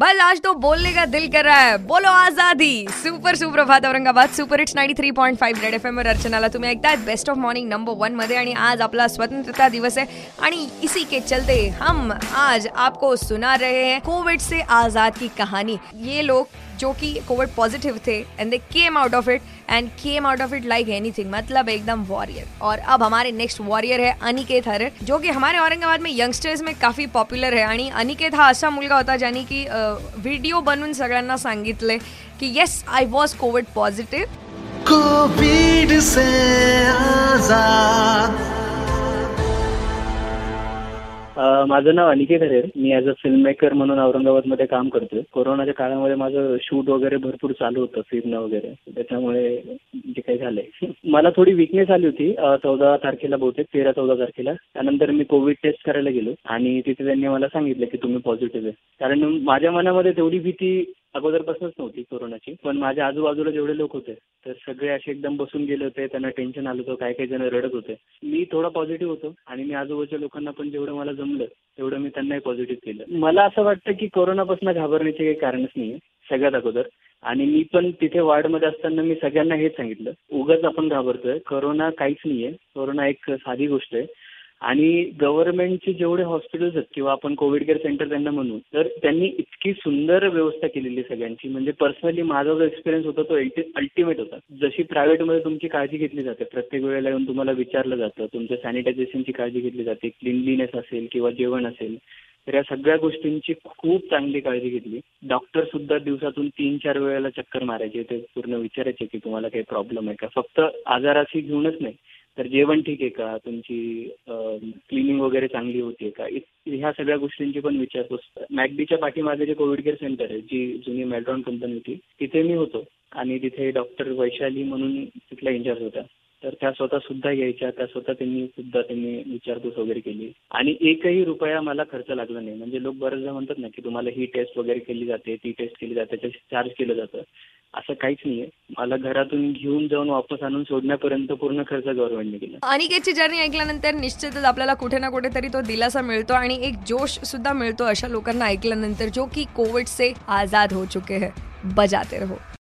बस आज तो बोलने का दिल कर रहा है। बोलो आज़ादी। सुपर सुप्रभात Aurangabad, super it's ninety three point five Red F M वर अर्चनाला तुम्ही ऐकताय best of morning number one मध्ये आणि आज आपला स्वतंत्रता दिवस है आणि इसी के चलते हम आज आपको सुना रहे हैं कोविड से आज़ाद की कहानी। ये लोग जो कि कोविड पॉजिटिव थे and they came out of it and came out of it like anything मतलब एकदम वॉरियर और अब हमारे नेक्स्ट वॉरियर है अनिकेत हरे, जो कि हमारे औरंगाबाद में यंगस्टर्स में काफ़ी पॉप्युलर आहे आणि अनिकेत हा असा मुलगा होता ज्याने की व्हिडिओ बनवून सगळ्यांना सांगितले की yes I was Covid positive Covid से आज़ाद. माझं नाव अनिकेत हरेर मी ऍज अ फिल्म मेकर म्हणून औरंगाबादमध्ये काम करतोय. कोरोनाच्या काळामध्ये माझं शूट वगैरे भरपूर चालू होतं फिरणं वगैरे. त्याच्यामुळे जे काही झालंय. मला थोडी विकनेस आली होती चौदा तारखेला बहुतेक तेरा चौदा तारखेला. त्यानंतर मी कोविड टेस्ट करायला गेलो. आणि तिथे त्यांनी मला सांगितलं की तुम्ही पॉझिटिव्ह आहे. कारण माझ्या मनामध्ये तेवढी भीती अगोदरपासूनच नव्हती कोरोनाची. पण माझ्या आजूबाजूला जेवढे लोक होते तर सगळे असे एकदम बसून गेले होते त्यांना टेन्शन आलं होतं काही काही जण रडत होते. मी थोडा पॉझिटिव्ह होतो आणि मी आजूबाजूच्या लोकांना पण जेवढं मला जमलं तेवढं मी त्यांनाही पॉझिटिव्ह केलं. मला असं वाटतं की कोरोनापासून घाबरण्याचे काही कारणच नाही सगळ्यात अगोदर. आणि मी पण तिथे वार्डमध्ये असताना मी सगळ्यांना हेच सांगितलं उगाच आपण घाबरतोय. कोरोना काहीच नाहीये. कोरोना एक साधी गोष्ट आहे. आणि गव्हर्नमेंटचे जेवढे हॉस्पिटल्स आहेत किंवा आपण कोविड केअर सेंटर त्यांना म्हणू तर त्यांनी इतकी सुंदर व्यवस्था केलेली सगळ्यांची. म्हणजे पर्सनली माझा जो एक्सपिरियन्स होता तो अल्टिमेट होता. जशी प्रायव्हेटमध्ये तुमची काळजी घेतली जाते प्रत्येक वेळेला येऊन तुम्हाला विचारलं जातं तुमच्या सॅनिटायझेशनची काळजी घेतली जाते क्लिनलीनेस असेल किंवा जेवण असेल तर या सगळ्या गोष्टींची खूप चांगली काळजी घेतली. डॉक्टर सुद्धा दिवसातून तीन चार वेळेला चक्कर मारायचे ते पूर्ण विचारायचे की तुम्हाला काही प्रॉब्लेम आहे का? फक्त आजाराशी घेऊनच नाही. तर जेवण ठीक आहे का? तुमची क्लिनिंग वगैरे चांगली होते का? ह्या सगळ्या गोष्टींची पण विचारपूस मॅगडीच्या पाठीमागे जे कोविड केअर सेंटर आहे जी जुनी मेल्ट्रॉन कंपनी होती तिथे मी होतो. आणि तिथे डॉक्टर वैशाली म्हणून तिथला इंचार्ज होता. तर त्या स्वतः सुद्धा यायच्या त्या स्वतः त्यांनी सुद्धा त्यांनी विचारपूस वगैरे केली. आणि एकही रुपया मला खर्च लागला नाही. म्हणजे लोक बरेचदा म्हणतात ना की तुम्हाला ही टेस्ट वगैरे केली जाते ती टेस्ट केली जाते त्याचे चार्ज केलं जातं. असं काहीच नाहीये. मला घरातून घेऊन जाऊन वापस आणून सोडण्यापर्यंत पूर्ण खर्च गव्हर्नमेंटने केला. अनिकेतची जर्नी ऐकल्यानंतर निश्चितच आपल्याला कुठे ना कुठे तरी तो दिलासा मिळतो आणि एक जोश सुद्धा मिळतो अशा लोकांना ऐकल्यानंतर जो की कोविड से आजाद हो चुके हैं. बजाते रहो.